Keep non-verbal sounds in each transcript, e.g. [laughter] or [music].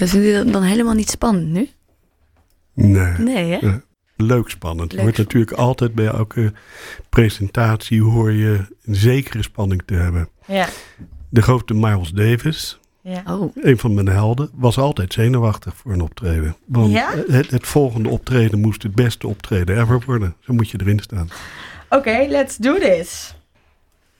Dus vind je dat dan helemaal niet spannend nu? Nee. Nee, hè? Ja. Leuk spannend. Leuk Je hoort natuurlijk altijd bij elke presentatie hoor je een zekere spanning te hebben. Ja. De grote Miles Davis, ja. Oh, een van mijn helden, was altijd zenuwachtig voor een optreden. Want Ja? het, het volgende optreden moest het beste optreden ever worden. Zo moet je erin staan. Oké, let's do this.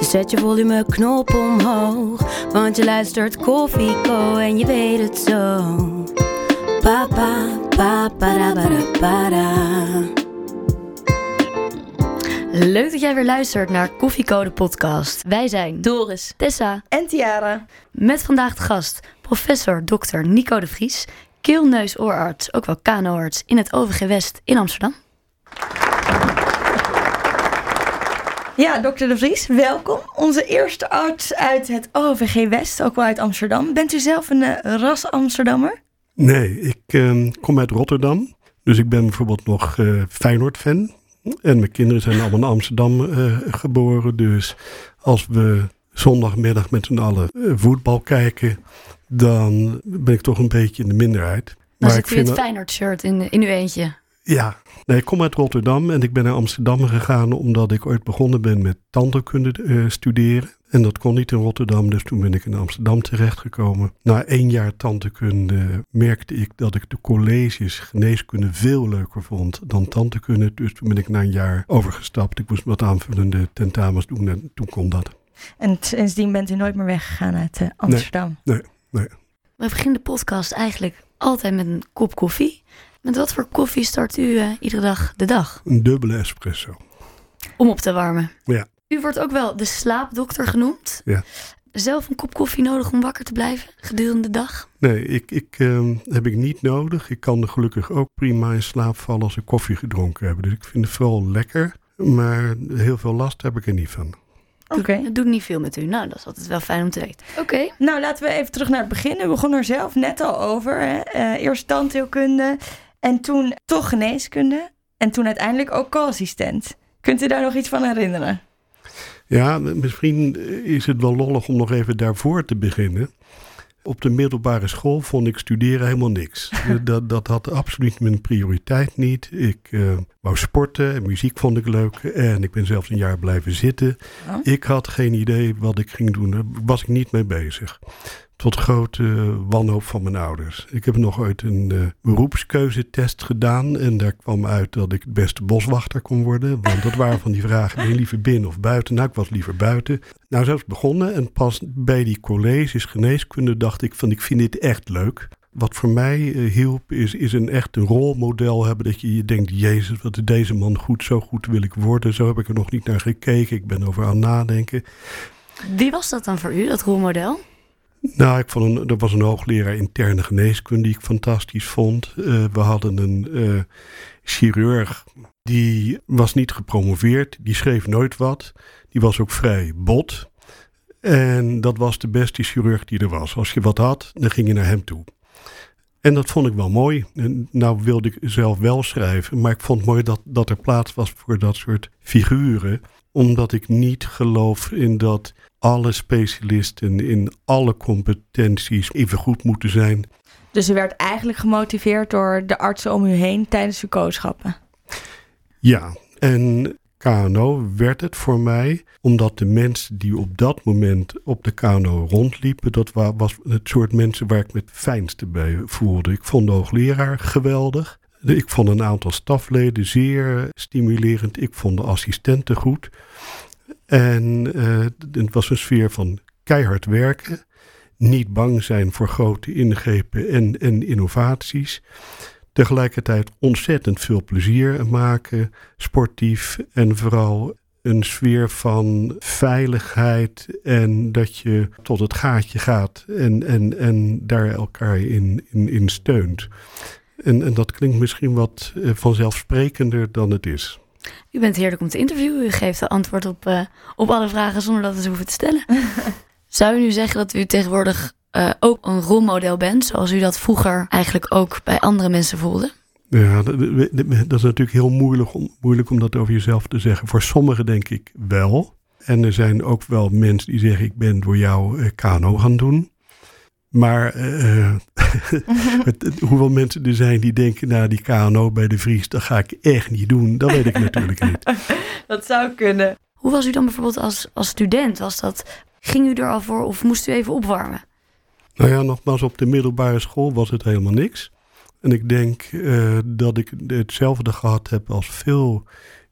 Dus zet je volumeknop omhoog. Want je luistert Koffie Co en je weet het zo. Papa, papa, para, para, para. leuk dat jij weer luistert naar Koffiecode Podcast. Wij zijn Doris. Tessa En Tiara. met vandaag de gast professor Dr. Nico de Vries, keel-neus-oorarts, ook wel kanoarts in het OVG West in Amsterdam. Ja, dokter De Vries, welkom. Onze eerste arts uit het OVG West, ook wel uit Amsterdam. Bent u zelf een eh, ras Amsterdammer? Nee, ik eh, kom uit Rotterdam. Dus ik ben bijvoorbeeld nog eh Feyenoord-fan. En mijn kinderen zijn allemaal in Amsterdam eh, geboren. Dus als we zondagmiddag met z'n allen eh, voetbal kijken, dan ben ik toch een beetje in de minderheid. Dan ik zit u het Feyenoord-shirt in, in uw eentje. Ja, nee, ik kom uit Rotterdam en ik ben naar Amsterdam gegaan omdat ik ooit begonnen ben met tandheelkunde eh, studeren. En dat kon niet in Rotterdam, dus toen ben ik in Amsterdam terechtgekomen. Na één jaar tandheelkunde merkte ik dat ik de colleges geneeskunde veel leuker vond dan tandheelkunde. Dus toen ben ik na een jaar overgestapt. Ik moest wat aanvullende tentamens doen en toen kon dat. En sindsdien bent u nooit meer weggegaan uit eh, Amsterdam. We beginnen de podcast eigenlijk altijd met een kop koffie. Met wat voor koffie start u eh, iedere dag de dag? Een dubbele espresso. Om op te warmen. Ja. U wordt ook wel de slaapdokter genoemd. Ja. Zelf een kop koffie nodig om wakker te blijven gedurende de dag? Nee, ik, ik, ehm, heb ik niet nodig. Ik kan er gelukkig ook prima in slaap vallen als ik koffie gedronken heb. Dus ik vind het vooral lekker. Maar heel veel last heb ik er niet van. Oké. Het doet niet veel met u. Nou, dat is altijd wel fijn om te weten. Oké. Nou, laten we even terug naar het begin. U begon er zelf net al over. Hè? Eh, eerst tandheelkunde en toen toch geneeskunde. En toen uiteindelijk ook co-assistent. Kunt u daar nog iets van herinneren? Ja, misschien is het wel lollig om nog even daarvoor te beginnen. Op de middelbare school vond ik studeren helemaal niks. [laughs] dat, dat had absoluut mijn prioriteit niet. Ik eh, wou sporten en muziek vond ik leuk. En ik ben zelfs een jaar blijven zitten. Oh. Ik had geen idee wat ik ging doen. Daar was ik niet mee bezig. Tot grote wanhoop van mijn ouders. Ik heb nog ooit een eh, beroepskeuzetest gedaan. En daar kwam uit dat ik het beste boswachter kon worden. Want dat waren van die vragen. Ben liever binnen of buiten? Nou, ik was liever buiten. Nou, het begonnen. En pas bij die colleges geneeskunde dacht ik van ik vind dit echt leuk. Wat voor mij eh, hielp is, is een echt een rolmodel hebben. Dat je je denkt, jezus, wat is deze man goed. Zo goed wil ik worden. Zo heb ik er nog niet naar gekeken. Ik ben over aan nadenken. Wie was dat dan voor u, dat rolmodel? Nou, ik vond een, was een hoogleraar interne geneeskunde die ik fantastisch vond. Eh, we hadden een eh, chirurg, die was niet gepromoveerd, die schreef nooit wat. Die was ook vrij bot. En dat was de beste chirurg die er was. Als je wat had, dan ging je naar hem toe. En dat vond ik wel mooi. Nou wilde ik zelf wel schrijven, maar ik vond het mooi dat, dat er plaats was voor dat soort figuren. Omdat ik niet geloof in dat alle specialisten in alle competenties even goed moeten zijn. Dus u werd eigenlijk gemotiveerd door de artsen om u heen tijdens uw kooschappen. Ja, en KNO werd het voor mij, omdat de mensen die op dat moment op de KNO rondliepen, dat wa- was het soort mensen waar ik me het fijnste bij voelde. Ik vond de hoogleraar geweldig. Ik vond een aantal stafleden zeer stimulerend. Ik vond de assistenten goed. En eh, het was een sfeer van keihard werken. Niet bang zijn voor grote ingrepen en, en innovaties. Tegelijkertijd ontzettend veel plezier maken, sportief en vooral een sfeer van veiligheid en dat je tot het gaatje gaat en, en, en daar elkaar in, in, in steunt. En, en dat klinkt misschien wat uh, vanzelfsprekender dan het is. U bent heerlijk om te interviewen. U geeft de antwoord op, uh, op alle vragen zonder dat we ze hoeven te stellen. [laughs] Zou u nu zeggen dat u tegenwoordig uh, ook een rolmodel bent, zoals u dat vroeger eigenlijk ook bij andere mensen voelde? Ja, dat, dat is natuurlijk heel moeilijk om, moeilijk om dat over jezelf te zeggen. Voor sommigen denk ik wel. En er zijn ook wel mensen die zeggen: Ik ben door jou uh, kano gaan doen. Maar [laughs] uh, hoeveel mensen er zijn die denken, nou die KNO bij de Vries, dat ga ik echt niet doen. Dat weet ik natuurlijk niet. [laughs] Dat zou kunnen. Hoe was u dan bijvoorbeeld als, als student? Was dat, ging u er al voor of moest u even opwarmen? Nou ja, nogmaals, op de middelbare school was het helemaal niks. En ik denk uh, dat ik hetzelfde gehad heb als veel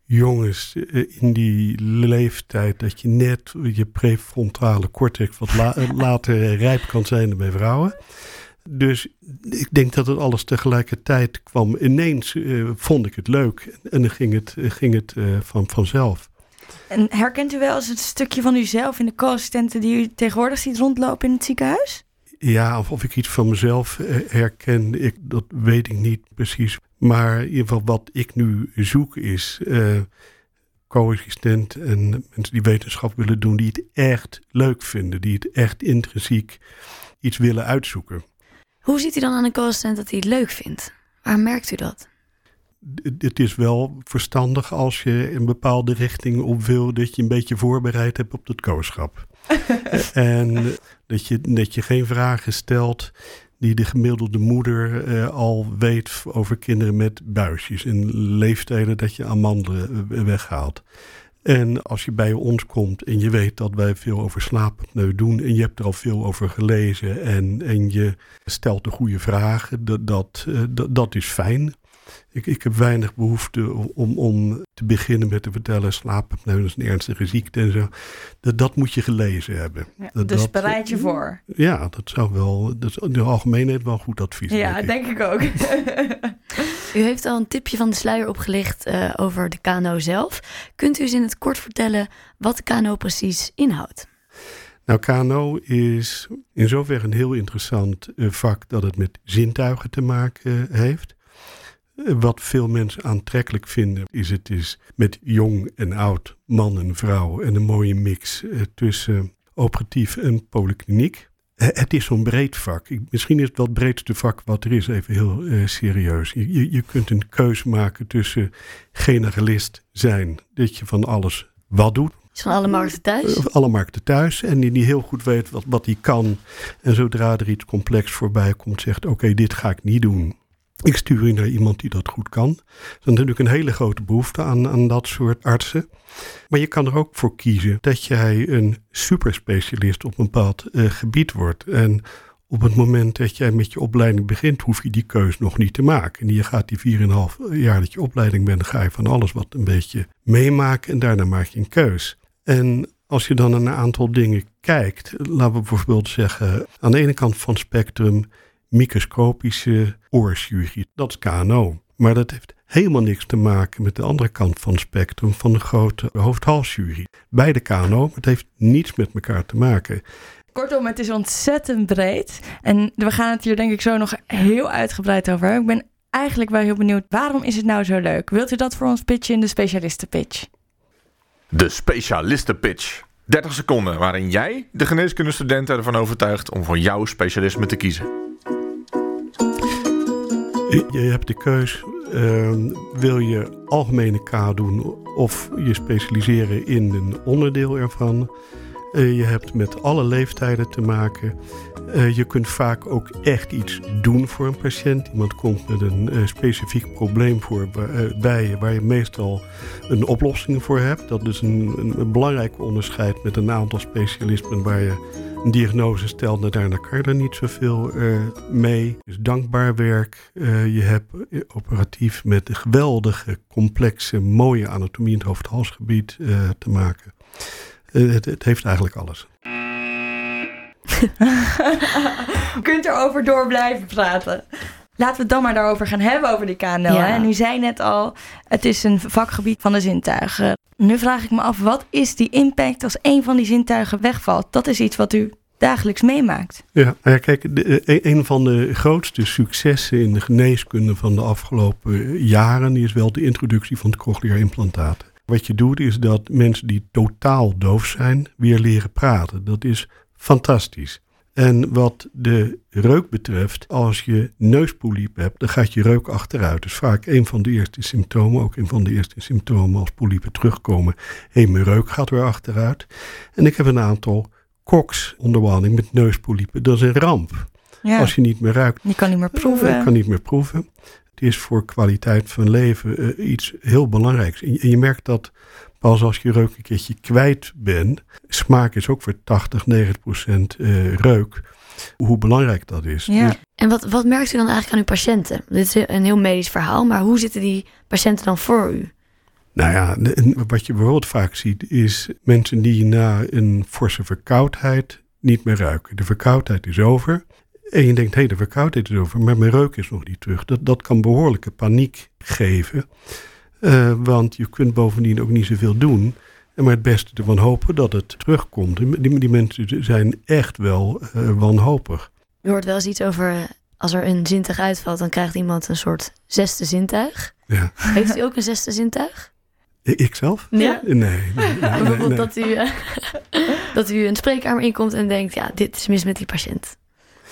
jongens eh, in die leeftijd dat je net je prefrontale cortex wat la [laughs] later rijp kan zijn dan bij vrouwen. Dus ik denk dat het alles tegelijkertijd kwam. Ineens uh, vond ik het leuk en dan ging het, ging het uh, van, vanzelf. En herkent u wel eens het stukje van uzelf in de co-assistenten die u tegenwoordig ziet rondlopen in het ziekenhuis? Ja, of, of ik iets van mezelf herken, ik, dat weet ik niet precies. Maar in ieder geval wat ik nu zoek is uh, co-assistent en mensen die wetenschap willen doen, die het echt leuk vinden, die het echt intrinsiek iets willen uitzoeken. Hoe ziet u dan aan een co-assistent dat hij het leuk vindt? Waar merkt u dat? Het is wel verstandig als je een bepaalde richting op wil, dat je een beetje voorbereid hebt op het kooschap. [laughs] en dat je, dat je geen vragen stelt die de gemiddelde moeder uh, al weet over kinderen met buisjes en leeftijden dat je amandelen weghaalt. En als je bij ons komt en je weet dat wij veel over slaapapneu doen en je hebt er al veel over gelezen en, en je stelt de goede vragen, dat, dat, dat, dat is fijn. Ik, ik heb weinig behoefte om, om te beginnen met te vertellen: slaapapneu is een ernstige ziekte en zo. Dat, dat moet je gelezen hebben. Ja, dat, dus dat, bereid je voor. Ja, dat zou wel. Dat is in de algemeenheid wel goed advies. Ja, denk ik, denk ik ook. [laughs] u heeft al een tipje van de sluier opgelicht uh, over de kano zelf. Kunt u eens in het kort vertellen wat de kano precies inhoudt? Nou, KNO is in zoverre een heel interessant uh, vak dat het met zintuigen te maken heeft. Wat veel mensen aantrekkelijk vinden, is het is met jong en oud, man en vrouw en een mooie mix eh, tussen operatief en polykliniek. Eh, het is zo'n breed vak. Misschien is het wel het breedste vak wat er is, even heel uh, serieus. Je, je kunt een keuze maken tussen generalist zijn, dat je van alles wat doet. Van alle markten thuis? Alle markten thuis. En die, die heel goed weet wat, wat hij kan. En zodra er iets complex voorbij komt, zegt: Oké, dit ga ik niet doen. Ik stuur u naar iemand die dat goed kan. Er is natuurlijk een hele grote behoefte aan, aan dat soort artsen. Maar je kan er ook voor kiezen dat jij een superspecialist op een bepaald uh, gebied wordt. En op het moment dat jij met je opleiding begint, hoef je die keus nog niet te maken. En je gaat die 4,5 jaar dat je opleiding bent, ga je van alles wat een beetje meemaken en daarna maak je een keus. En als je dan een aantal dingen kijkt, laten we bijvoorbeeld zeggen, aan de ene kant van spectrum microscopische oorchirurgie. Dat is KNO. Maar dat heeft helemaal niks te maken met de andere kant van het spectrum van de grote hoofdhalschirurgie. Beide KNO, maar het heeft niets met elkaar te maken. Kortom, het is ontzettend breed. En we gaan het hier denk ik zo nog heel uitgebreid over. Ik ben eigenlijk wel heel benieuwd, waarom is het nou zo leuk? Wilt u dat voor ons pitchen in de specialistenpitch? De specialistenpitch. 30 seconden waarin jij de geneeskundestudenten ervan overtuigt om voor jouw specialisme te kiezen. Je hebt de keus, uh, wil je algemene K doen of je specialiseren in een onderdeel ervan. Uh, je hebt met alle leeftijden te maken. Uh, je kunt vaak ook echt iets doen voor een patiënt. Iemand komt met een uh, specifiek probleem voor, bij je waar je meestal een oplossing voor hebt. Dat is een, een belangrijk onderscheid met een aantal specialismen waar je een diagnose daarna kan je er niet zoveel uh, mee. Dus dankbaar werk. Uh, je hebt operatief met een geweldige, complexe, mooie anatomie in het hoofd-halsgebied te maken. Het, het, heeft eigenlijk alles. [laughs] Je kunt erover door blijven praten. Laten we het dan maar daarover gaan hebben, over die KNO. Ja. En u zei net al, het is een vakgebied van de zintuigen. Nu vraag ik me af, wat is die impact als een van die zintuigen wegvalt? Dat is iets wat u dagelijks meemaakt. Ja, nou ja kijk, de, e- een van de grootste successen in de geneeskunde van de afgelopen jaren is wel de introductie van het cochleair implantaat. Wat je doet is dat mensen die totaal doof zijn weer leren praten. Dat is fantastisch. En wat de reuk betreft, als je neuspoliep hebt, dan gaat je reuk achteruit. Dus vaak een van de eerste symptomen, ook een van de eerste symptomen als poliepen terugkomen. Hé, mijn reuk gaat weer achteruit. En ik heb een aantal koksonderwanning met neuspoliepen. Dat is een ramp. Ja. Als je niet meer ruikt, Je kan niet meer proeven. je kan niet meer proeven. Het is voor kwaliteit van leven eh, iets heel belangrijks. En je, en je merkt dat pas als je reuk een keertje kwijt bent. Smaak is ook voor 80, 90 procent eh, reuk. Hoe belangrijk dat is. Ja. Dus En wat, wat merkt u dan eigenlijk aan uw patiënten? Dit is een heel medisch verhaal, maar hoe zitten die patiënten dan voor u? Nou ja, wat je bijvoorbeeld vaak ziet is mensen die na een forse verkoudheid niet meer ruiken. De verkoudheid is over. En je denkt, hé, de verkoudheid is over, maar mijn reuk is nog niet terug. Dat, dat kan behoorlijke paniek geven. Eh, want je kunt bovendien ook niet zoveel doen. En maar het beste ervan hopen dat het terugkomt. Die, die, mensen zijn echt wel eh, wanhopig. U hoort wel eens iets over eh, als er een zintuig uitvalt, dan krijgt iemand een soort zesde zintuig. Ja. Heeft u ook een zesde zintuig? I- Ikzelf? Ja. Nee, nee, nee, nee, Bijvoorbeeld dat u, [laughs] dat u een spreekkamer inkomt en denkt, ja, dit is mis met die patiënt.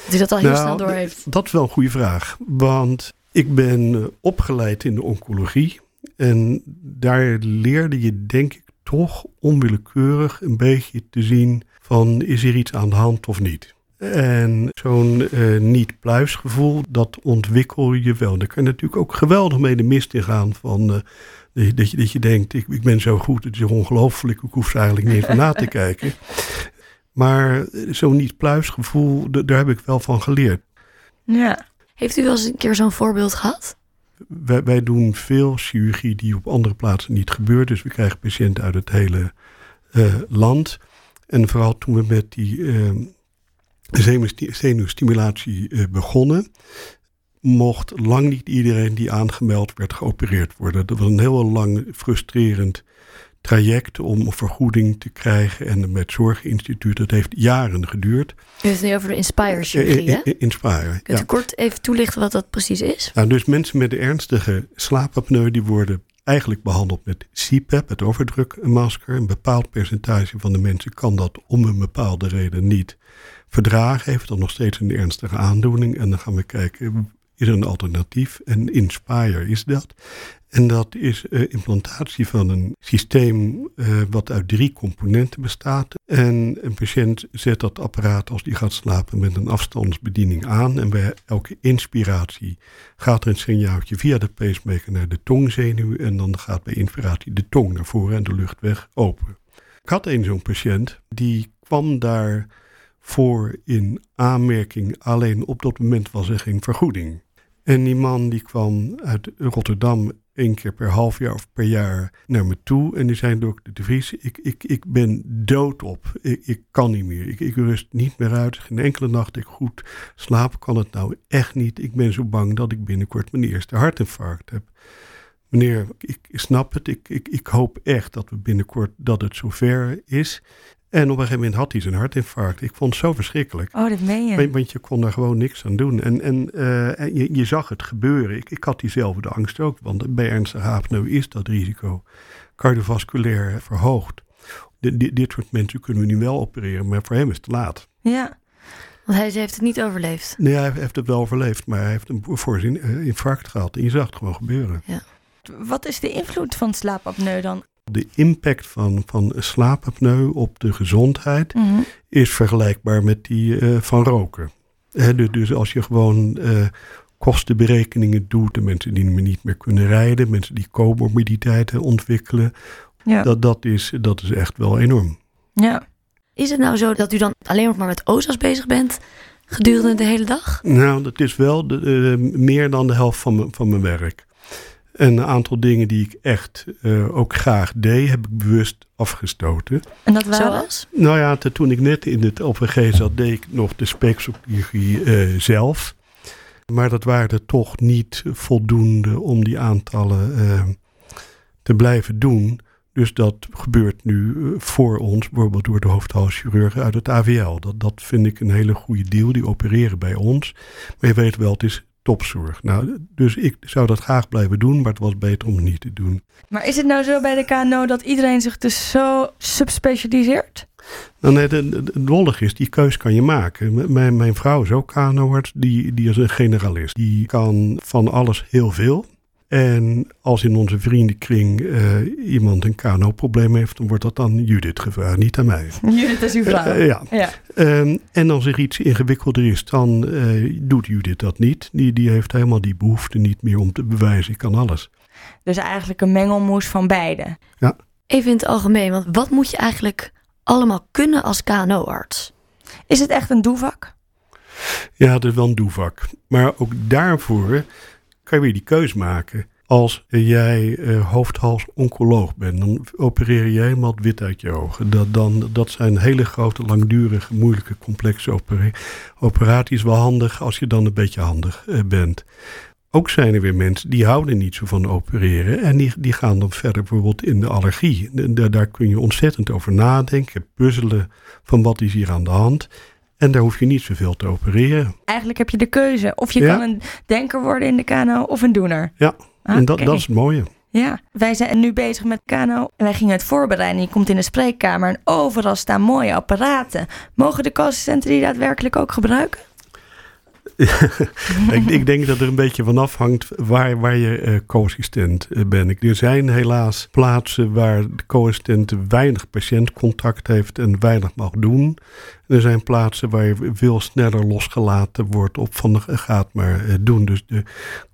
Dat u dat al heel Nou, snel door heeft. Dat is wel een goede vraag. Want ik ben opgeleid in de oncologie. En daar leerde je denk ik toch onwillekeurig een beetje te zien van is er iets aan de hand of niet. En zo'n eh, niet-pluisgevoel, dat ontwikkel je wel. Daar kan je natuurlijk ook geweldig mee de mist in gaan van... eh, dat je- dat, je, denkt, ik, ik ben zo goed, het is ongelooflijk, ik hoef er eigenlijk niet van na te kijken. Maar eh, zo'n niet-pluisgevoel, daar heb ik wel van geleerd. Ja. Heeft u wel eens een keer zo'n voorbeeld gehad? Wij, wij doen veel chirurgie die op andere plaatsen niet gebeurt. Dus we krijgen patiënten uit het hele eh, land. En vooral toen we met die eh, zenuwsti- zenuwstimulatie eh, begonnen, mocht lang niet iedereen die aangemeld werd geopereerd worden. Dat was een heel lang frustrerend traject om vergoeding te krijgen. En met Zorginstituut, dat heeft jaren geduurd. U heeft het nu over de Inspire chirurgie, hè? In- in- Inspire, Kunt ja. u kort even toelichten wat dat precies is? Nou, dus mensen met de ernstige slaapapneu die worden eigenlijk behandeld met CPAP, het overdrukmasker. Een bepaald percentage van de mensen kan dat om een bepaalde reden niet verdragen. Heeft dan nog steeds een ernstige aandoening. En dan gaan we kijken, is er een alternatief? En Inspire is dat. En dat is eh, implantatie van een systeem eh, wat uit drie componenten bestaat. En een patiënt zet dat apparaat als die gaat slapen met een afstandsbediening aan. En bij elke inspiratie gaat er een signaaltje via de pacemaker naar de tongzenuw. En dan gaat bij inspiratie de tong naar voren en de luchtweg open. Ik had een zo'n patiënt, die kwam daar voor in aanmerking. Alleen op dat moment was er geen vergoeding. En die man die kwam uit Rotterdam één keer per half jaar of per jaar naar me toe. En die zei, dokter De Vries, ik, ik, ik ben doodop. Ik, ik kan niet meer. Ik, ik rust niet meer uit. Geen enkele nacht ik goed slaap kan het nou echt niet. Ik ben zo bang dat ik binnenkort mijn eerste hartinfarct heb. Meneer, ik snap het. Ik, ik, ik hoop echt dat we binnenkort dat het zover is. En op een gegeven moment had hij zijn hartinfarct. Ik vond het zo verschrikkelijk. Oh, dat meen je. Want- je kon daar gewoon niks aan doen. En, en, eh, en je, je zag het gebeuren. Ik, ik had diezelfde angst ook. Want bij ernstige apneu is dat risico cardiovasculair verhoogd. Di- di- dit soort mensen kunnen we nu wel opereren. Maar voor hem is het te laat. Ja. Want hij heeft het niet overleefd. Nee, hij heeft het wel overleefd. Maar hij heeft een voorzien eh, infarct gehad. En je zag het gewoon gebeuren. Wat is de invloed van slaapapneu dan? De impact van, van slaapapneu op de gezondheid Mhm. is vergelijkbaar met die eh, van roken. Hè, dus, dus als je gewoon eh, kostenberekeningen doet, de mensen die niet meer kunnen rijden, mensen die comorbiditeiten ontwikkelen, Ja. dat, dat, is, dat is echt wel enorm. ja. Is het nou zo dat u dan alleen nog maar met OSA's bezig bent gedurende de hele dag? Nou, dat is wel de, eh, meer dan de helft van, mijn- van mijn werk. En een aantal dingen die ik echt eh, ook graag deed, heb ik bewust afgestoten. En dat waren? Zoals? Nou ja, toen ik net in het OPG zat, deed ik nog de speekselchirurgie eh zelf. Maar dat waren er toch niet voldoende om die aantallen eh, te blijven doen. Dus dat gebeurt nu voor ons, bijvoorbeeld door de hoofdhalschirurgen uit het AVL. Dat, dat vind ik een hele goede deal. Die opereren bij ons. Maar je weet wel, het is topzorg. Nou, dus ik zou dat graag blijven doen, maar het was beter om het niet te doen. Maar is het nou zo bij de KNO dat iedereen zich dus zo subspecialiseert? Nou, nee, het lollig is, die keus kan je maken. Mijn, mijn vrouw is ook KNO-arts, die, die is een generalist. Die kan van alles heel veel. En als in onze vriendenkring uh, iemand een KNO-probleem heeft, dan wordt dat dan Judith gevraagd, niet aan mij. [laughs] Judith is uw vrouw. Uh, ja. ja. Um, en als er iets ingewikkelder is, dan uh, doet Judith dat niet. Die, die heeft helemaal die behoefte niet meer om te bewijzen, ik kan alles. Dus eigenlijk een mengelmoes van beide. Ja. Even in het algemeen, want wat moet je eigenlijk allemaal kunnen als KNO-arts? Is het echt een doevak? Ja, het is wel een doevak. Maar ook daarvoor kan je weer die keus maken. Als jij uh, hoofd-hals-oncoloog bent, dan opereer je helemaal het wit uit je ogen. Dat, dan, dat zijn hele grote, langdurige, moeilijke, complexe opera operaties. Wel handig als je dan een beetje handig uh, bent. Ook zijn er weer mensen die houden niet zo van opereren. En die, die gaan dan verder bijvoorbeeld in de allergie. Daar kun je ontzettend over nadenken, puzzelen van wat is hier aan de hand. En daar hoef je niet zoveel te opereren. Eigenlijk heb je de keuze. Of je kan een denker worden in de kano of een doener. Ja, en dat, dat is het mooie. Ja, wij zijn nu bezig met kano. Wij gingen het voorbereiden. Je komt in de spreekkamer en overal staan mooie apparaten. Mogen de co-assistenten die daadwerkelijk ook gebruiken? [laughs] ik, ik, denk dat er een beetje van afhangt waar, waar je uh, co-assistent uh, bent. Er zijn helaas plaatsen waar de co-assistent weinig patiëntcontact heeft en weinig mag doen. Er zijn plaatsen waar je veel sneller losgelaten wordt op van de gaat maar uh, doen. Dus de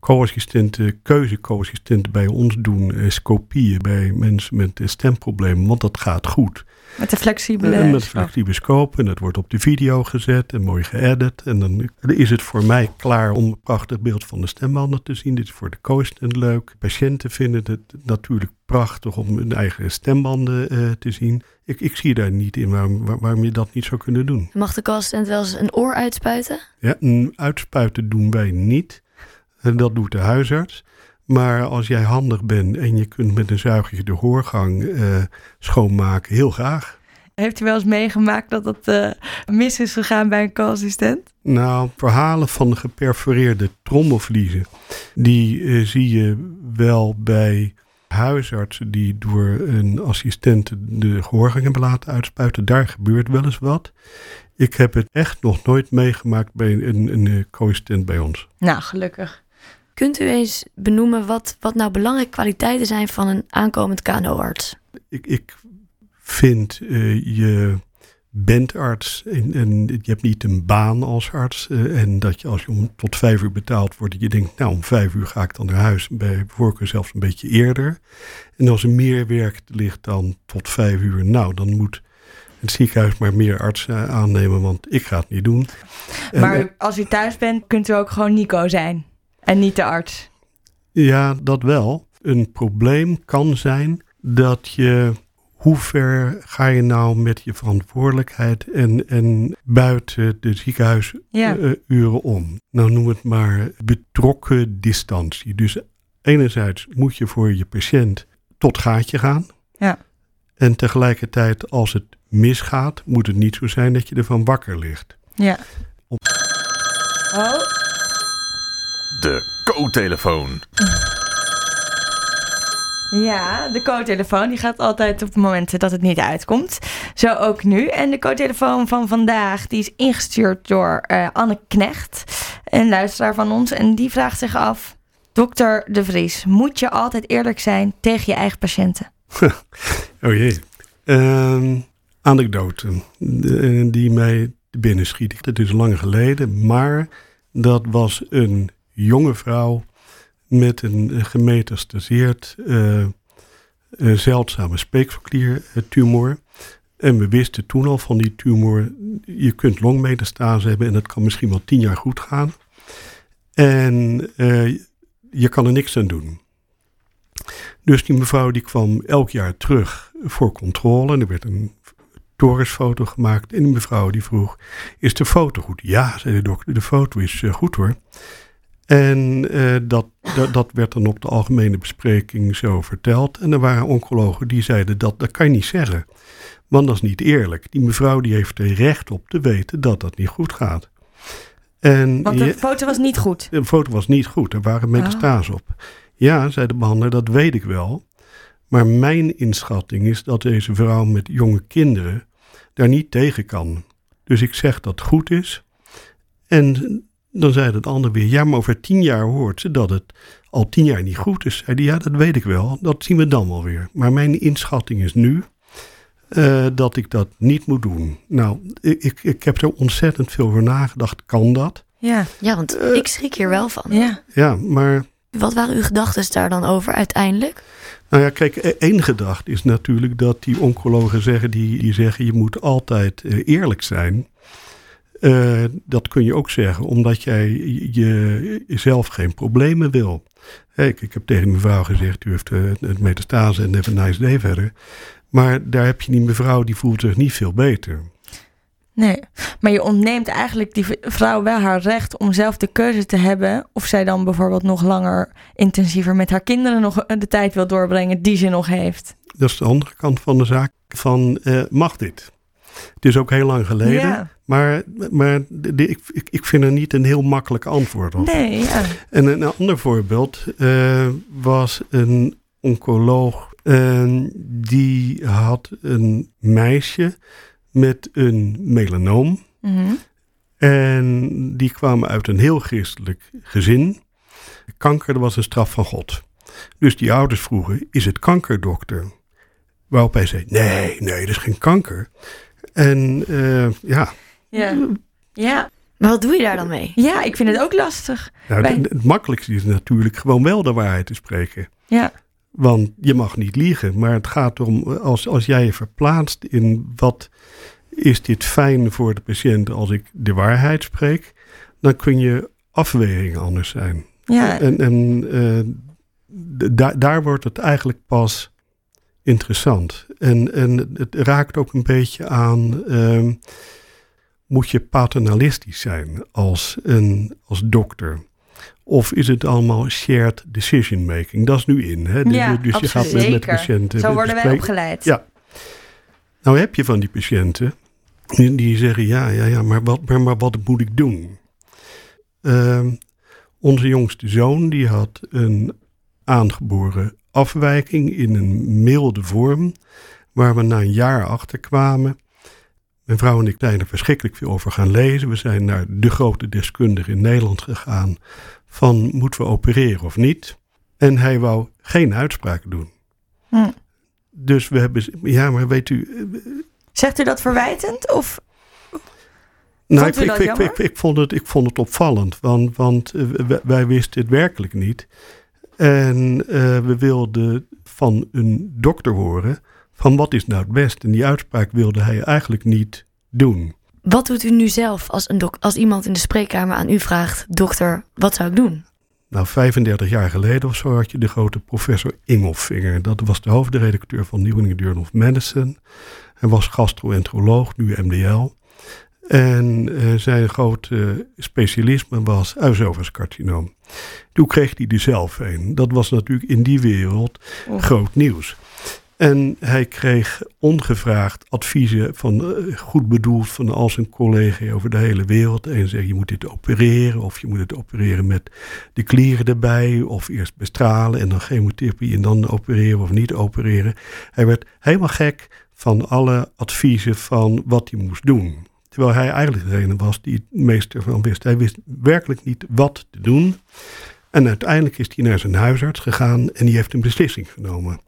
co-assistenten, keuze-co-assistenten bij ons doen scopieën bij mensen met stemproblemen, want dat gaat goed. Met de flexibele en Met flexibele scope. En dat wordt op de video gezet en mooi geëdit. En dan is het voor mij klaar om een prachtig beeld van de stembanden te zien. Dit is voor de co-assistent leuk. Patiënten vinden het natuurlijk prachtig om hun eigen stembanden uh, te zien. Ik, ik zie daar niet in waarom, waarom je dat niet zou kunnen doen. Mag de co-assistent wel eens een oor uitspuiten? Ja, een uitspuiten doen wij niet. Dat doet de huisarts. Maar als jij handig bent en je kunt met een zuigertje de hoorgang uh, schoonmaken, heel graag. Heeft u wel eens meegemaakt dat het uh, mis is gegaan bij een co-assistent? Nou, verhalen van de geperforeerde trommelvliezen, die uh, zie je wel bij huisartsen die door een assistent de gehoorgang hebben laten uitspuiten. Daar gebeurt wel eens wat. Ik heb het echt nog nooit meegemaakt bij een, een co-assistent bij ons. Nou, gelukkig. Kunt u eens benoemen wat, wat nou belangrijke kwaliteiten zijn van een aankomend KNO-arts? Ik, ik vind uh, je bent arts en, en, je hebt niet een baan als arts. Uh, en dat je als je om tot vijf uur betaald wordt, dat je denkt, nou om vijf uur ga ik dan naar huis. Bij voorkeur zelfs een beetje eerder. En als er meer werk ligt dan tot vijf uur, nou dan moet het ziekenhuis maar meer artsen aannemen, want ik ga het niet doen. Maar en, als u thuis bent, kunt u ook gewoon Nico zijn. En niet de arts. Ja, dat wel. Een probleem kan zijn dat je. Hoe ver ga je nou met je verantwoordelijkheid en, en buiten de ziekenhuisuren ja. uh, om? Nou, noem het maar betrokken distantie. Dus enerzijds moet je voor je patiënt tot gaatje gaan. Ja. En tegelijkertijd, als het misgaat, moet het niet zo zijn dat je ervan wakker ligt. Ja. Op... Oh. De co-telefoon. Ja, de co-telefoon die gaat altijd op momenten dat het niet uitkomt. Zo ook nu. En de co-telefoon van vandaag die is ingestuurd door uh, Anne Knecht, een luisteraar van ons. En die vraagt zich af, dokter De Vries, moet je altijd eerlijk zijn tegen je eigen patiënten? [laughs] oh jee. Anekdote die mij binnen schiet. Het is lang geleden, maar dat was een jonge vrouw met een gemetastaseerd uh, zeldzame speekselkliertumor. En we wisten toen al van die tumor, je kunt longmetastase hebben en het kan misschien wel tien jaar goed gaan. En je kan er niks aan doen. Dus die mevrouw die kwam elk jaar terug voor controle er werd een torensfoto gemaakt. En die mevrouw die vroeg, is de foto goed? Ja, zei de dokter, de foto is goed hoor. En uh, dat dat, werd dan op de algemene bespreking zo verteld. En er waren oncologen die zeiden dat, dat kan je niet zeggen. Want dat is niet eerlijk. Die mevrouw die heeft er recht op te weten dat dat niet goed gaat. En Want de je- foto was niet goed. de foto was niet goed, er waren metastasen op. Ja, zei de behandelaar, dat weet ik wel. Maar mijn inschatting is dat deze vrouw met jonge kinderen daar niet tegen kan. Dus ik zeg dat het goed is. En dan zei het ander weer, ja, maar over tien jaar hoort ze dat het al tien jaar niet goed is. Zei die, ja, dat weet ik wel, dat zien we dan wel weer. Maar mijn inschatting is nu eh, dat ik dat niet moet doen. Nou, ik, ik, ik heb er ontzettend veel over nagedacht, kan dat? Ja, Ja, want Eh. ik schrik hier wel van. ja. Ja, maar Wat waren uw gedachten daar dan over uiteindelijk? Nou ja, kijk, e- één gedachte is natuurlijk dat die oncologen zeggen, die, die zeggen je moet altijd eh, eerlijk zijn. Eh, dat kun je ook zeggen, omdat jij je, jezelf geen problemen wil. Ik, ik heb tegen die mevrouw gezegd, u heeft eh, het metastase en have a nice day verder. Maar daar heb je die mevrouw, die voelt zich niet veel beter. Nee, maar je ontneemt eigenlijk die vrouw wel haar recht om zelf de keuze te hebben of zij dan bijvoorbeeld nog langer intensiever met haar kinderen nog eh, de tijd wil doorbrengen die ze nog heeft. Dat is de andere kant van de zaak, van mag dit? Het is ook heel lang geleden, Ja, maar, maar de- ik, ik, vind er niet een heel makkelijk antwoord op. nee, ja. En een ander voorbeeld eh, was een oncoloog. eh, die had een meisje met een melanoom. Mhm. En die kwamen uit een heel christelijk gezin. Kanker dat was een straf van God. Dus die ouders vroegen, is het kankerdokter? Waarop hij zei, nee, nee, dat is geen kanker. En eh, ja, Ja. Ja. Maar wat doe je daar dan mee? ja, ik vind het ook lastig. nou, Wij- het, het makkelijkste is natuurlijk gewoon wel de waarheid te spreken. Ja, Want je mag niet liegen, maar het gaat erom, als, als jij je verplaatst in wat is dit fijn voor de patiënt als ik de waarheid spreek, dan kun je afwegingen anders zijn. ja. En, en eh, d- daar- daar wordt het eigenlijk pas interessant. En, en het raakt ook een beetje aan, ehm, moet je paternalistisch zijn als, een, als dokter? Of is het allemaal shared decision making? Dat is nu in. Hè? Dus- Ja, dus je gaat met, met patiënten. Zo worden wij opgeleid. Ja. Nou heb je van die patiënten die, die zeggen, ja, ja, ja, maar wat, maar, maar wat moet ik doen? Ehm, onze jongste zoon die had een aangeboren afwijking in een milde vorm, waar we na een jaar achter kwamen. Mijn vrouw en ik zijn er verschrikkelijk veel over gaan lezen. We zijn naar de grote deskundige in Nederland gegaan van moeten we opereren of niet? En hij wou geen uitspraak doen. Hm. Dus we hebben, ja, maar weet u, Zegt u dat verwijtend? Of Nou, ik, ik, vond het, ik vond het opvallend, want, want eh, wij, wij wisten het werkelijk niet. En eh, we wilden van een dokter horen van wat is nou het beste. En die uitspraak wilde hij eigenlijk niet doen. Wat doet u nu zelf als, een dok als iemand in de spreekkamer aan u vraagt... dokter, wat zou ik doen? Nou, 35 jaar geleden of zo had je de grote professor Ingelfinger. Dat was de hoofdredacteur van New England Journal of Medicine. Hij was gastroenteroloog, nu MDL. En eh, zijn grote specialisme was huisovenscarcinoom. Toen kreeg hij er zelf een. Dat was natuurlijk in die wereld Oeh. groot nieuws. En hij kreeg ongevraagd adviezen van eh, goed bedoeld van al zijn collega's over de hele wereld. En zei je moet dit opereren of je moet het opereren met de klieren erbij of eerst bestralen en dan chemotherapie en dan opereren of niet opereren. Hij werd helemaal gek van alle adviezen van wat hij moest doen. Terwijl hij eigenlijk degene was die het meeste ervan wist. Hij wist werkelijk niet wat te doen. En uiteindelijk is hij naar zijn huisarts gegaan en die heeft een beslissing genomen.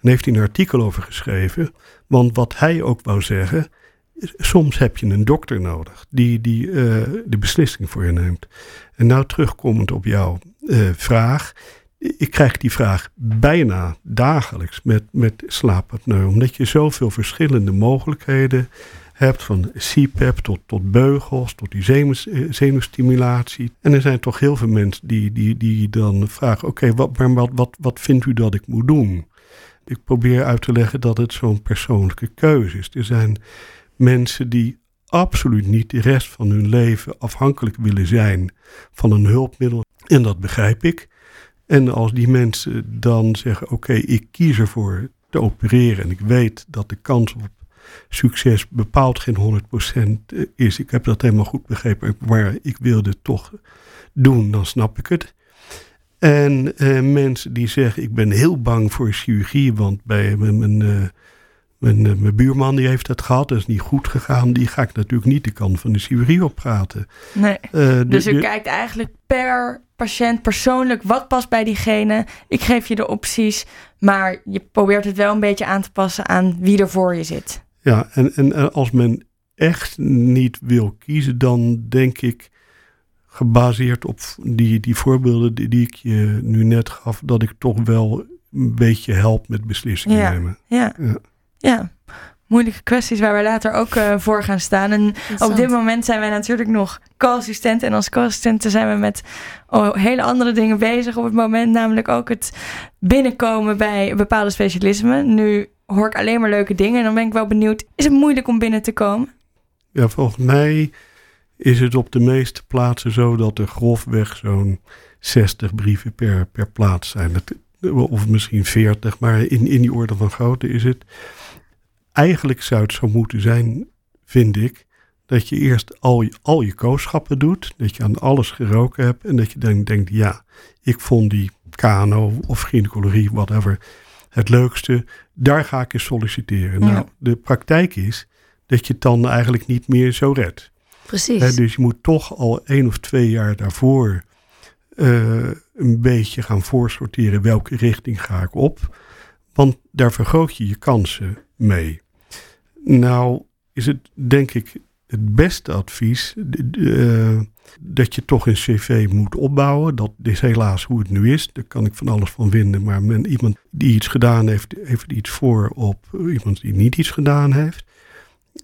En heeft hij een artikel over geschreven. Want wat hij ook wou zeggen, soms heb je een dokter nodig die, die eh, de beslissing voor je neemt. En nou terugkomend op jouw eh, vraag. Ik krijg die vraag bijna dagelijks met, met. Omdat je zoveel verschillende mogelijkheden hebt. Van CPAP tot, tot beugels, tot die zenuws- eh, zenuwstimulatie. En er zijn toch heel veel mensen die, die, die dan vragen... oké, wat, maar wat, wat, wat vindt u dat ik moet doen? Ik probeer uit te leggen dat het zo'n persoonlijke keuze is. Er zijn mensen die absoluut niet de rest van hun leven afhankelijk willen zijn van een hulpmiddel. En dat begrijp ik. En als die mensen dan zeggen: Oké, ik kies ervoor te opereren. En ik weet dat de kans op succes bepaald geen 100% is. Ik heb dat helemaal goed begrepen, maar ik wilde het toch doen, dan snap ik het. En eh, mensen die zeggen: Ik ben heel bang voor chirurgie, want bij mijn. mijn uh, mijn, eh, mijn, buurman die heeft dat gehad, dat is niet goed gegaan. Die ga ik natuurlijk niet de kant van de chirurgie op praten. Nee. Dus u kijkt eigenlijk per patiënt persoonlijk wat past bij diegene. Ik geef je de opties, maar je probeert het wel een beetje aan te passen aan wie er voor je zit. Ja, en, en als men echt niet wil kiezen, dan denk ik gebaseerd op die, die voorbeelden die, die ik je nu net gaf, dat ik toch wel een beetje help met beslissingen ja, nemen. Ja. ja. ja. moeilijke kwesties waar we later ook uh, voor gaan staan. En op dit moment zijn wij natuurlijk nog co-assistenten. En als co-assistenten zijn we met oh, hele andere dingen bezig op het moment. Namelijk ook het binnenkomen bij bepaalde specialismen. Nu hoor ik alleen maar leuke dingen. En dan ben ik wel benieuwd, is het moeilijk om binnen te komen? Ja, volgens mij is het op de meeste plaatsen zo dat er grofweg zo'n 60 brieven per, per plaats zijn. of misschien 40, maar in, in die orde van grootte is het. Eigenlijk zou het zo moeten zijn, vind ik, dat je eerst al je, al je kooschappen doet. Dat je aan alles geroken hebt en dat je dan denkt, ja, ik vond die kano of gynaecologie, whatever, het leukste. Daar ga ik eens solliciteren. Nou, de praktijk is dat je het dan eigenlijk niet meer zo redt. Precies. dus je moet toch al één of twee jaar daarvoor uh, een beetje gaan voorsorteren welke richting ga ik op. Want daar vergroot je je kansen mee. Nou is het denk ik het beste advies uh, dat je toch een cv moet opbouwen. Dat is helaas hoe het nu is. Daar kan ik van alles van vinden. Maar men, iemand die iets gedaan heeft, heeft iets voor op iemand die niet iets gedaan heeft.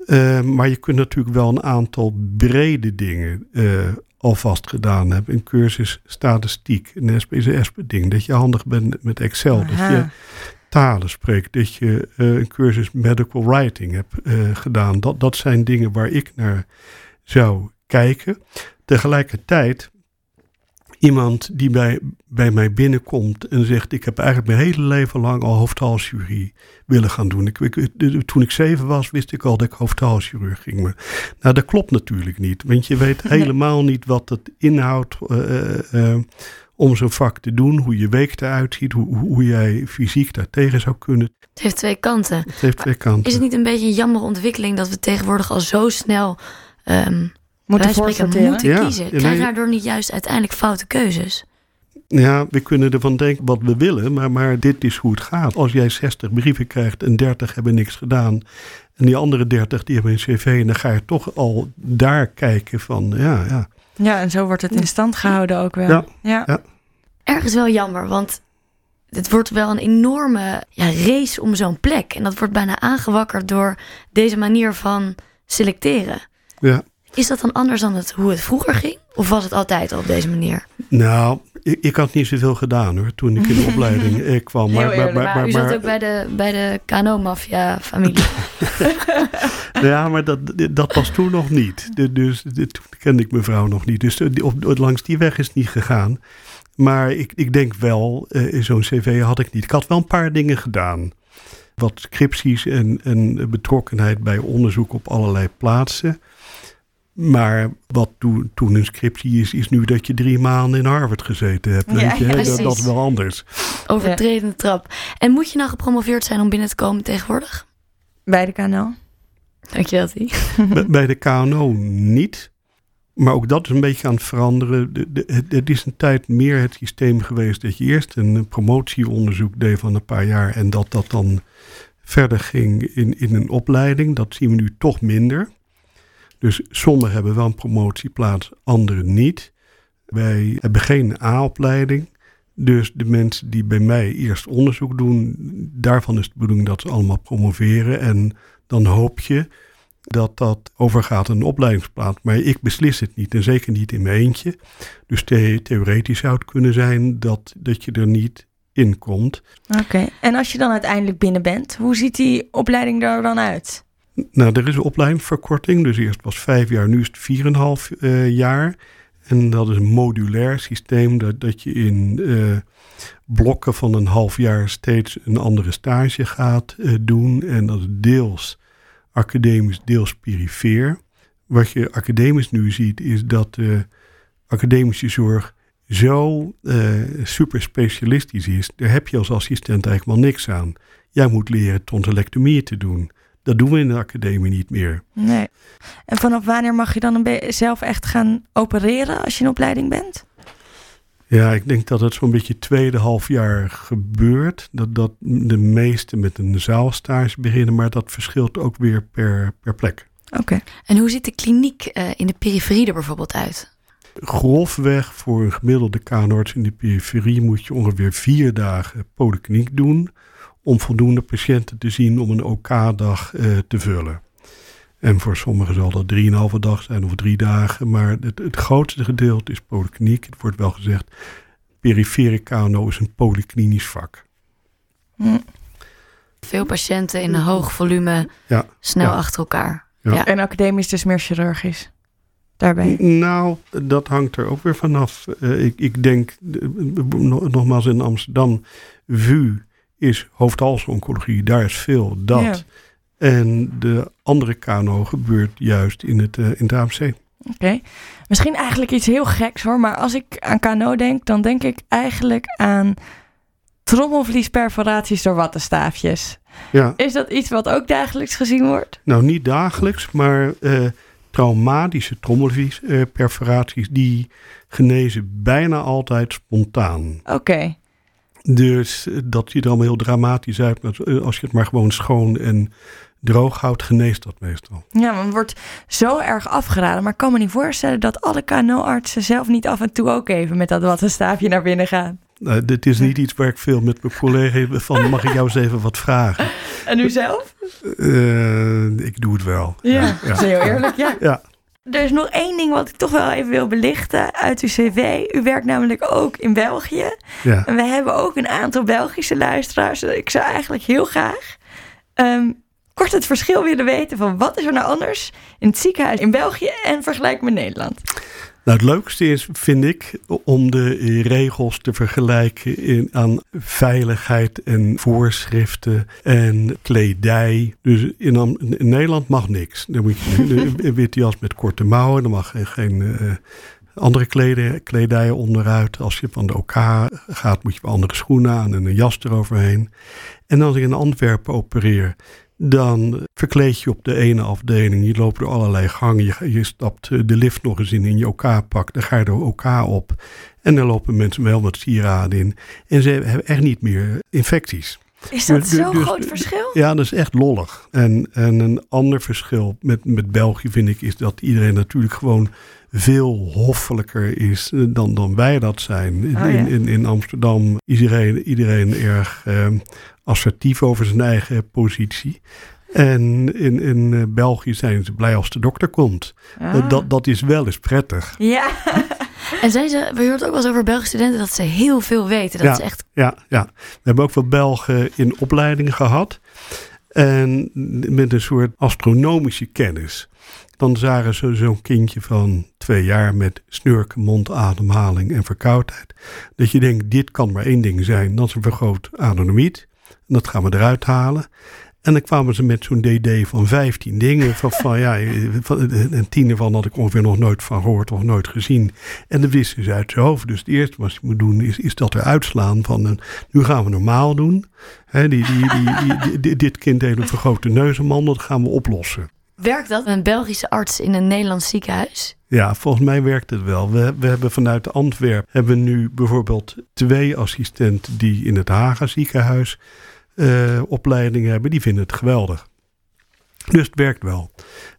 Uh, maar je kunt natuurlijk wel een aantal brede dingen uh, alvast gedaan hebben. Een cursus statistiek, een SPSS-ding. Dat je handig bent met Excel. Aha. Dat je talen spreekt. Dat je uh, een cursus medical writing hebt gedaan. Dat, dat zijn dingen waar ik naar zou kijken. Tegelijkertijd iemand die bij, bij mij binnenkomt en zegt: Ik heb eigenlijk mijn hele leven lang al hoofdhalschirurgie willen gaan doen. Ik, ik, toen ik zeven was, wist ik al dat ik hoofdhalschirurg ging. Maar, nou, dat klopt natuurlijk niet, want je weet [laughs] helemaal niet wat het inhoudt. Uh, uh, om zo'n vak te doen, hoe je week eruit ziet, hoe, hoe jij fysiek daartegen zou kunnen. Het heeft twee kanten. Het heeft twee kanten. Is het niet een beetje een jammer ontwikkeling dat we tegenwoordig al zo snel um, moeten, spreken, moeten ja, kiezen? Krijg je daardoor niet juist uiteindelijk foute keuzes? Ja, we kunnen ervan denken wat we willen, maar, maar dit is hoe het gaat. Als jij 60 brieven krijgt en 30 hebben niks gedaan. En die andere 30 die hebben een cv. En dan ga je toch al daar kijken van, ja, ja. Ja, en zo wordt het in stand gehouden ook wel. Ja, ja. ja. Ergens wel jammer, want het wordt wel een enorme ja, race om zo'n plek. En dat wordt bijna aangewakkerd door deze manier van selecteren. Ja. Is dat dan anders dan het, hoe het vroeger ging? Of was het altijd al op deze manier? Nou, ik, ik had niet zoveel gedaan hoor, toen ik in de [laughs] opleiding eh, kwam. Maar, maar, maar, maar, U zat ook bij de, bij de Kano-mafia-familie. [laughs] ja, maar dat, dat was toen nog niet. Dus toen kende ik mevrouw nog niet. Dus op, langs die weg is het niet gegaan. Maar ik, ik denk wel, uh, zo'n cv had ik niet. Ik had wel een paar dingen gedaan. Wat scripties en, en betrokkenheid bij onderzoek op allerlei plaatsen. Maar wat toen, toen een scriptie is, is nu dat je drie maanden in Harvard gezeten hebt. weet je, dat, dat, is wel anders. Overtredende trap. En moet je nou gepromoveerd zijn om binnen te komen tegenwoordig? Bij de KNO. Dankjewel, T. [laughs] bij, bij de KNO niet. Maar ook dat is een beetje aan het veranderen. De, de, het is een tijd meer het systeem geweest dat je eerst een promotieonderzoek deed van een paar jaar en dat dat dan verder ging in, in een opleiding. Dat zien we nu toch minder. Dus sommigen hebben wel een promotieplaats, anderen niet. Wij hebben geen A-opleiding. Dus de mensen die bij mij eerst onderzoek doen, daarvan is de bedoeling dat ze allemaal promoveren. En dan hoop je dat dat overgaat een opleidingsplaats. Maar ik beslis het niet en zeker niet in mijn eentje. Dus theoretisch zou het kunnen zijn dat, dat je er niet in komt. Oké, en als je dan uiteindelijk binnen bent, hoe ziet die opleiding er dan uit? Nou, er is een opleidingsverkorting. Dus eerst was vijf jaar, nu is het 4,5 uh, jaar. En dat is een modulair systeem dat, dat je in eh, blokken van een half jaar steeds een andere stage gaat eh, doen. En dat is deels academisch, deels perifeer. Wat je academisch nu ziet is dat de academische zorg zo super specialistisch is. Daar heb je als assistent eigenlijk wel niks aan. Jij moet leren tonsillectomie te doen. Dat doen we in de academie niet meer. Nee. En vanaf wanneer mag je dan een zelf echt gaan opereren als je in opleiding bent? Ja, ik denk dat het zo'n beetje tweede half jaar gebeurt. Dat, dat de meesten met een zaalstage beginnen, maar dat verschilt ook weer per, per plek. Oké. En hoe ziet de kliniek uh, in de periferie er bijvoorbeeld uit? Grofweg voor een gemiddelde kaararts in de periferie moet je ongeveer vier dagen polykliniek doen om voldoende patiënten te zien om een OK-dag uh, te vullen. En voor sommigen zal dat drieënhalve dag zijn of drie dagen. Maar het, het grootste gedeelte is polykliniek. Het wordt wel gezegd, perifere KNO is een polyklinisch vak. Hm. Veel patiënten in een hoog volume, ja, snel ja. achter elkaar. Ja. En academisch dus meer chirurgisch? Daarbij? Nou, dat hangt er ook weer vanaf. Uh, ik, ik denk, nogmaals in Amsterdam, VU is hoofdhalsoncologie. Daar is veel dat. En de andere KNO gebeurt juist in het, uh, in het AMC. Oké. Misschien eigenlijk iets heel geks hoor. Maar als ik aan KNO denk, dan denk ik eigenlijk aan trommelvliesperforaties door wattenstaafjes. Ja. Is dat iets wat ook dagelijks gezien wordt? Nou, niet dagelijks, maar uh, traumatische trommelvliesperforaties die genezen bijna altijd spontaan. Oké. Dus dat ziet er allemaal heel dramatisch uit. Maar als je het maar gewoon schoon en droog houdt, geneest dat meestal. Ja, maar het wordt zo erg afgeraden. Maar ik kan me niet voorstellen dat alle KNO-artsen zelf niet af en toe ook even met dat wattenstaafje naar binnen gaan. Nou, dit is niet iets waar ik veel met mijn collega van mag ik jou eens even wat vragen. [laughs] En u zelf? Uh, ik doe het wel. Ja, ja. dat is heel eerlijk, ja. ja. Er is nog één ding wat ik toch wel even wil belichten uit uw cv. U werkt namelijk ook in België. Ja. En we hebben ook een aantal Belgische luisteraars. Ik zou eigenlijk heel graag um, kort het verschil willen weten van wat is er nou anders in het ziekenhuis in België en vergelijk met Nederland. Nou, het leukste is, vind ik, om de regels te vergelijken in, aan veiligheid en voorschriften en kledij. Dus in, in Nederland mag niks. Dan moet je [laughs] een witte jas met korte mouwen, dan mag geen uh, andere kleden, kledij onderuit. Als je van de OK gaat, moet je andere schoenen aan en een jas eroverheen. En als ik in Antwerpen opereer, dan verkleed je op de ene afdeling. Je loopt door allerlei gangen. Je, je stapt eh, de lift nog eens in in je OK-pak. Dan ga je er OK op. En dan lopen mensen wel wat sieraden in. En ze hebben echt niet meer infecties. Is dat zo'n dus, groot verschil? Ja, dat is echt lollig. En, en een ander verschil met, met België vind ik is dat iedereen natuurlijk gewoon veel hoffelijker is eh, dan, dan wij dat zijn. Oh, in, in, in, Amsterdam is iedereen, iedereen erg eh, assertief over zijn eigen positie. En in, in eh, België zijn ze blij als de dokter komt. Ah. Dat, dat is wel eens prettig. Ja. [laughs] En zijn ze, we horen ook wel eens over Belgische studenten dat ze heel veel weten. Dat ja, is echt... ja, ja, we hebben ook veel Belgen in opleiding gehad. En met een soort astronomische kennis. Dan zagen ze zo'n kindje van twee jaar met snurken, mondademhaling en verkoudheid. Dat je denkt, dit kan maar één ding zijn. Dat is een vergroot adenomiet. Dat gaan we eruit halen. En dan kwamen ze met zo'n DD van 15 dingen. Van, ja, een tien ervan had ik ongeveer nog nooit van gehoord of nooit gezien. En dat wisten ze uit zijn hoofd. Dus het eerste wat je moet doen is, is dat er uitslaan van een, nu gaan we normaal doen. die, die, dit kind heeft een vergrote neuzenman, dat gaan we oplossen. Werkt dat een Belgische arts in een Nederlands ziekenhuis? Ja, volgens mij werkt het wel. We, we hebben vanuit Antwerpen hebben nu bijvoorbeeld twee assistenten die in het Haga ziekenhuis uh, opleidingen hebben, die vinden het geweldig. Dus het werkt wel.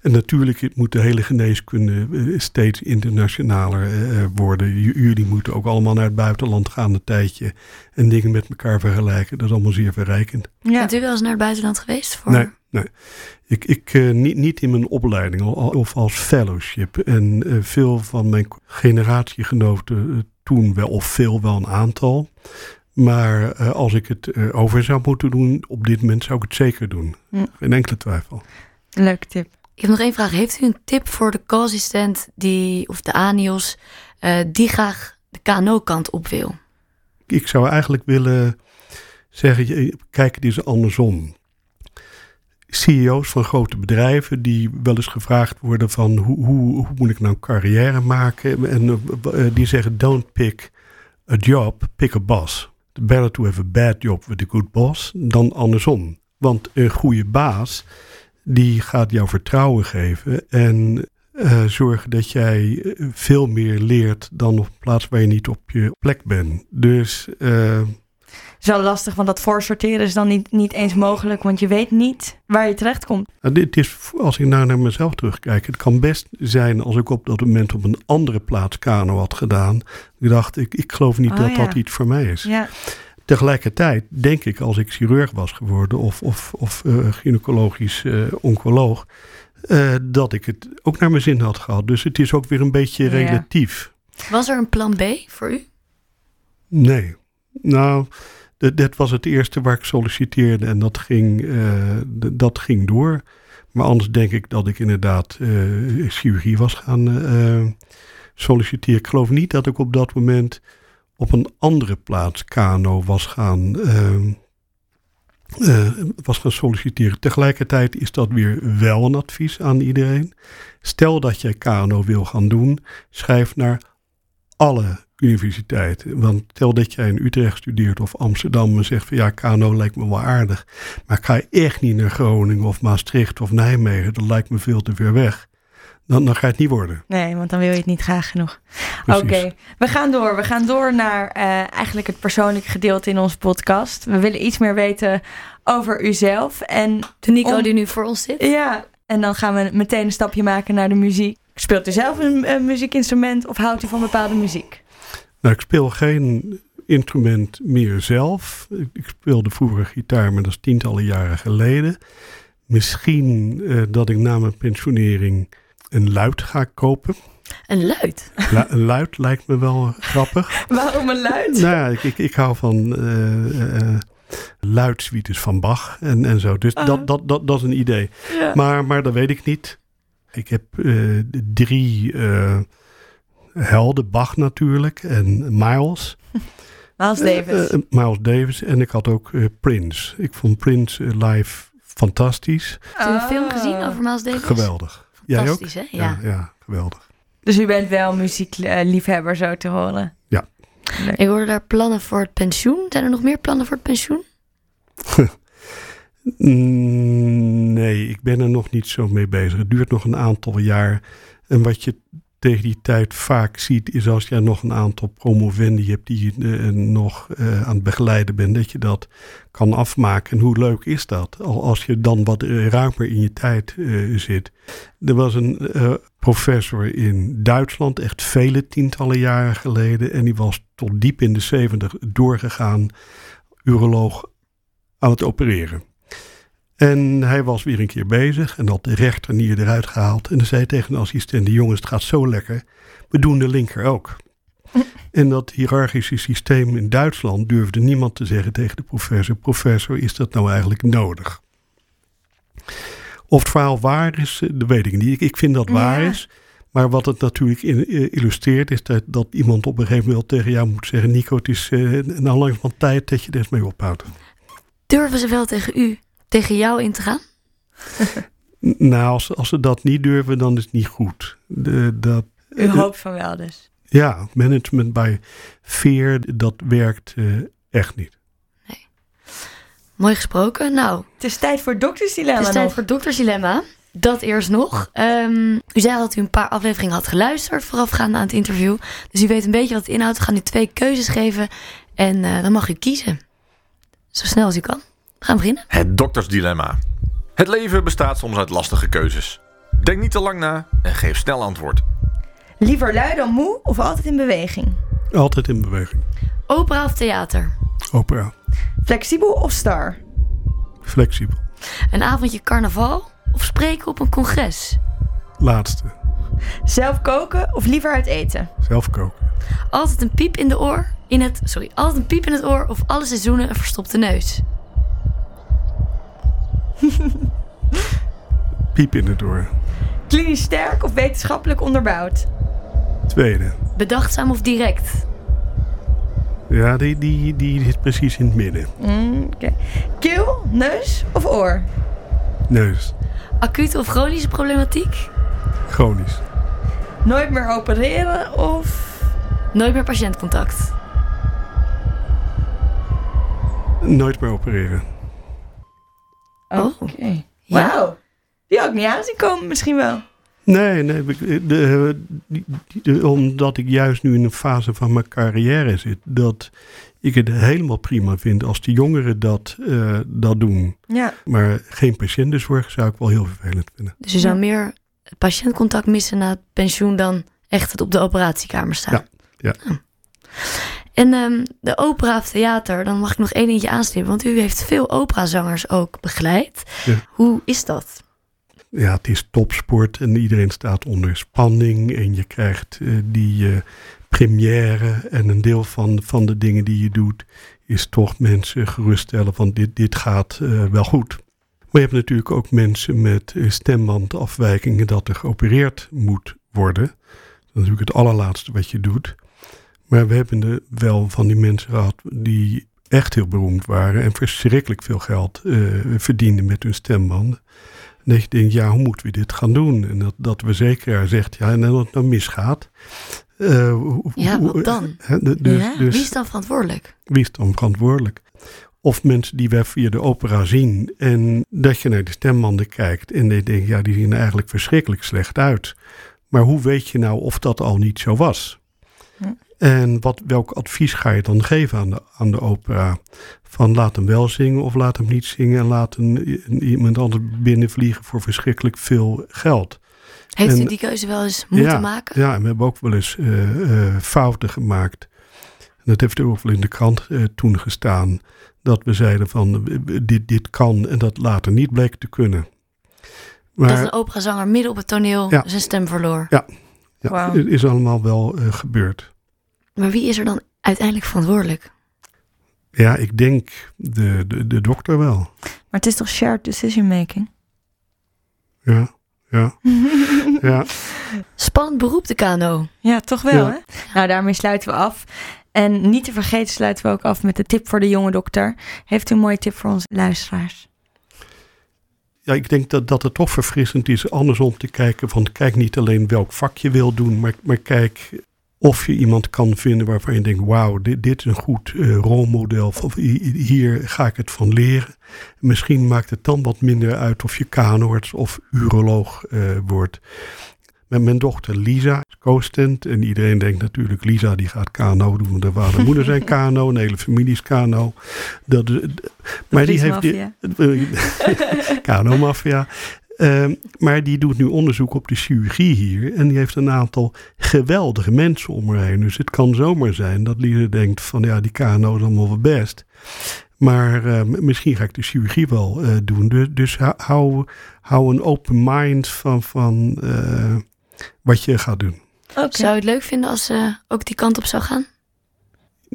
En natuurlijk moet de hele geneeskunde eh, steeds internationaler uh, worden. jullie moeten ook allemaal naar het buitenland gaan een tijdje en dingen met elkaar vergelijken. Dat is allemaal zeer verrijkend. Ja. Bent u wel eens naar het buitenland geweest? Voor? Nee, nee. Ik, ik uh, niet, niet in mijn opleiding of als fellowship. En veel van mijn generatiegenoten toen wel, of veel wel een aantal. Maar uh, als ik het uh, over zou moeten doen, op dit moment zou ik het zeker doen. Hm. Geen enkele twijfel. Leuke tip. Ik heb nog één vraag. Heeft u een tip voor de co-assistent die, of de ANIOS eh, die graag de KNO-kant op wil? Ik zou eigenlijk willen zeggen, kijk het eens andersom. CEO's van grote bedrijven die wel eens gevraagd worden van hoe, hoe, hoe moet ik nou carrière maken? En eh, eh, die zeggen don't pick a job, pick a boss. Better to have a bad job with a good boss dan andersom. Want een goede baas die gaat jou vertrouwen geven en eh, zorgen dat jij veel meer leert dan op plaats waar je niet op je plek bent. Dus is wel lastig, want dat voorsorteren is dan niet, niet eens mogelijk, want je weet niet waar je terecht komt. Nou, dit is, als ik nou naar mezelf terugkijk, het kan best zijn als ik op dat moment op een andere plaats kano had gedaan. Ik dacht, ik, ik geloof niet Oh, dat ja. dat iets voor mij is. Ja, Tegelijkertijd denk ik, als ik chirurg was geworden of, of, of eh, gynaecologisch eh, oncoloog, eh, dat ik het ook naar mijn zin had gehad. Dus het is ook weer een beetje Ja. relatief. Was er een plan B voor u? Nee. Nou, d- dit was het eerste waar ik solliciteerde en dat ging, eh, dat ging door. Maar anders denk ik dat ik inderdaad eh, chirurgie was gaan eh, solliciteren. Ik geloof niet dat ik op dat moment op een andere plaats KNO was gaan, was gaan solliciteren. Tegelijkertijd is dat weer wel een advies aan iedereen. Stel dat jij KNO wil gaan doen, schrijf naar alle universiteiten. Want stel dat jij in Utrecht studeert of Amsterdam en zegt van ja, KNO lijkt me wel aardig. Maar ik ga echt niet naar Groningen of Maastricht of Nijmegen. Dat lijkt me veel te ver weg. Dan, dan ga je het niet worden. nee, want dan wil je het niet graag genoeg. Oké, we gaan door. We gaan door naar eh, eigenlijk het persoonlijke gedeelte in onze podcast. We willen iets meer weten over uzelf. En De Nico Om- die nu voor ons zit? ja, en dan gaan we meteen een stapje maken naar de muziek. Speelt u zelf een, een muziekinstrument of houdt u van bepaalde muziek? Nou, ik speel geen instrument meer zelf. Ik, speelde vroeger gitaar, maar dat is tientallen jaren geleden. Misschien eh, dat ik na mijn pensionering een luid ga kopen. Een luid. Lu- een luid lijkt me wel grappig. [laughs] Waarom een luid? Nou ja, ik, ik, ik hou van eh eh luidsuites van Bach en, en zo. Dus dat, dat, dat, dat is een idee. Ja. Maar, maar dat weet ik niet. Ik heb drie helden, Bach natuurlijk en Miles. [laughs] Miles Davis. Eh, eh, Miles Davis en ik had ook eh, Prince. Ik vond Prince eh, live fantastisch. Heb je een film Ah. gezien over Miles Davis? Geweldig. Jij ook? Fantastisch, hè? Ja. Ja, ja, geweldig. Dus u bent wel muziekliefhebber zo te horen. Ja. Leuk. Ik hoorde daar plannen voor het pensioen. Zijn er nog meer plannen voor het pensioen? [laughs] Mm, Nee, ik ben er nog niet zo mee bezig. Het duurt nog een aantal jaar. En wat je tegen die tijd vaak ziet, is als je nog een aantal promovendi hebt die je eh, nog eh, aan het begeleiden bent, dat je dat kan afmaken. En hoe leuk is dat? Al als je dan wat eh, ruimer in je tijd zit. Er was een professor in Duitsland, echt vele tientallen jaren geleden, en die was tot diep in de zeventig doorgegaan, uroloog aan het opereren. En hij was weer een keer bezig en had de rechternier eruit gehaald. En dan zei tegen de assistent, jongens, het gaat zo lekker. We doen de linker ook. [laughs] En dat hiërarchische systeem in Duitsland durfde niemand te zeggen tegen de professor. Professor, is dat nou eigenlijk nodig? Of het verhaal waar is, eh, dat weet ik niet. Ik, vind dat waar Ja. is. Maar wat het natuurlijk eh, illustreert is dat, dat iemand op een gegeven moment tegen jou moet zeggen... Nico, het is uh, nou van tijd dat je er eens mee ophoudt. Durven ze wel tegen u, tegen jou in te gaan? [laughs] Nou, als, als ze dat niet durven, dan is het niet goed. De, dat, U hoopt van wel dus. ja, management by fear, dat werkt eh, echt niet. Mooi gesproken. Nou, Het is tijd voor doktersdilemma het is tijd nog. voor Dokters Dilemma. Dat eerst nog. Ehm, u zei dat u een paar afleveringen had geluisterd voorafgaand aan het interview. Dus u weet een beetje wat het inhoudt. We gaan u twee keuzes geven en eh, dan mag u kiezen. Zo snel als u kan. We gaan beginnen. Het doktersdilemma. Het leven bestaat soms uit lastige keuzes. Denk niet te lang na en geef snel antwoord. Liever lui dan moe of altijd in beweging? Altijd in beweging. Opera of theater? Opera. Flexibel of star? Flexibel. Een avondje carnaval of spreken op een congres? Laatste. Zelf koken of liever uit eten? Zelf koken. Altijd een piep in de oor. In het, sorry, altijd een piep in het oor of alle seizoenen een verstopte neus. [laughs] Piep in het oor. Klinisch sterk of wetenschappelijk onderbouwd? Tweede. Bedachtzaam of direct? Ja, die, die, die zit precies in het midden. Mm, oké. Keel, neus of oor? Neus. Acute of chronische problematiek? Chronisch. Nooit meer opereren of... Nooit meer patiëntcontact? Nooit meer opereren. Oh. Oké. Ja. Wauw. Die had ik niet aanzien komen misschien wel. Nee, nee ik- de, omdat ik juist nu in een fase van mijn carrière zit, dat ik het helemaal prima vind als de jongeren dat, eh, dat doen. Ja. Maar geen patiëntenzorg zou ik wel heel vervelend vinden. Dus je zou meer het patiëntcontact missen na het pensioen dan echt het op de operatiekamer staan. Ja, ja. Oh. En ehm, de opera of theater, dan mag ik nog één eentje aanstippen. Want u heeft veel operazangers ook begeleid. Ja. Hoe is dat? Ja, het is topsport en iedereen staat onder spanning. En je krijgt eh, die eh, première. En een deel van, van de dingen die je doet, is toch mensen geruststellen van dit, dit gaat eh, wel goed. Maar je hebt natuurlijk ook mensen met stembandafwijkingen dat er geopereerd moet worden. Dat is natuurlijk het allerlaatste wat je doet. Maar we hebben er wel van die mensen gehad die echt heel beroemd waren en verschrikkelijk veel geld eh, verdienden met hun stembanden. En dat je denkt, ja, hoe moeten we dit gaan doen? En dat, dat we zeker zegt, ja, en als het nou misgaat. eh, Ja, wat dan? dus, Ja, dus Wie is dan verantwoordelijk? wie is dan verantwoordelijk? Of mensen die wij via de opera zien en dat je naar de stembanden kijkt en je denkt, ja, die zien er eigenlijk verschrikkelijk slecht uit. Maar hoe weet je nou of dat al niet zo was? En wat, welk advies ga je dan geven aan de, aan de opera? Van laat hem wel zingen of laat hem niet zingen en laat een, een- iemand anders binnenvliegen voor verschrikkelijk veel geld. Heeft u die keuze wel eens moeten ja, maken? Ja, en we hebben ook wel eens eh, eh, fouten gemaakt. En dat heeft ook wel in de krant eh, toen gestaan. Dat we zeiden van dit, dit kan en dat later niet bleek te kunnen. Maar Dat een operazanger midden op het toneel Ja. zijn stem verloor. ja, Wauw. het is allemaal wel gebeurd. Maar wie is er dan uiteindelijk verantwoordelijk? Ja, ik denk de, de, de dokter wel. Maar het is toch shared decision making? Ja, ja, [laughs] ja. Spannend beroep, de KNO. Ja, toch wel, Ja. hè? Nou, daarmee sluiten we af. En niet te vergeten sluiten we ook af met de tip voor de jonge dokter. Heeft u een mooie tip voor onze luisteraars? Ja, ik denk dat, dat het toch verfrissend is andersom te kijken van kijk niet alleen welk vak je wil doen, maar, maar kijk of je iemand kan vinden waarvan je denkt, wauw, dit, dit is een goed eh, rolmodel, of hi- hier ga ik het van leren. Misschien maakt het dan wat minder uit of je KNO-arts of uroloog eh, wordt. Met mijn dochter Lisa is co-stent en iedereen denkt natuurlijk, Lisa die gaat KNO doen, de vader en moeder zijn KNO, een hele familie is KNO. Dat, maar die heeft... die- [laughs] Ehm, maar die doet nu onderzoek op de chirurgie hier. En die heeft een aantal geweldige mensen om haar heen. Dus het kan zomaar zijn dat Lisa denkt van ja, die KNO is allemaal wel best. Maar eh, m- misschien ga ik de chirurgie wel eh, doen. Dus, dus hou- hou, een open mind van, van eh, wat je gaat doen. Zou je het leuk vinden als ze ook die kant op zou gaan?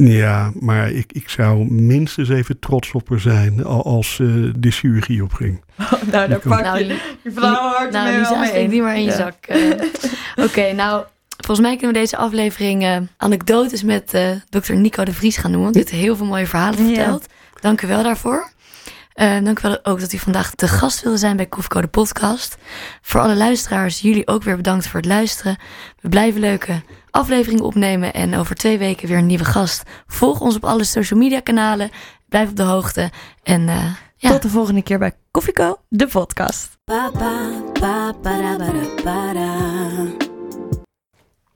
Ja, maar ik, ik zou minstens even trots op haar zijn als eh, de chirurgie opging. [laughs] nou, daar Die pak Nou, je je flauwe hart nou, mee steek in. die maar in je Ja. zak. eh. [laughs] Oké, nou, volgens mij kunnen we deze aflevering eh, anekdotes met eh dokter Nico de Vries gaan doen. Want u heeft heel veel mooie verhalen Ja. verteld. Dank u wel daarvoor. Eh, dank u wel ook dat u vandaag te gast wilde zijn bij Koffieko de podcast. Voor alle luisteraars, jullie ook weer bedankt voor het luisteren. We blijven leuke afleveringen opnemen en over twee weken weer een nieuwe gast. Volg ons op alle social media kanalen. Blijf op de hoogte. En eh, ja. Tot de volgende keer bij Koffieko, de podcast.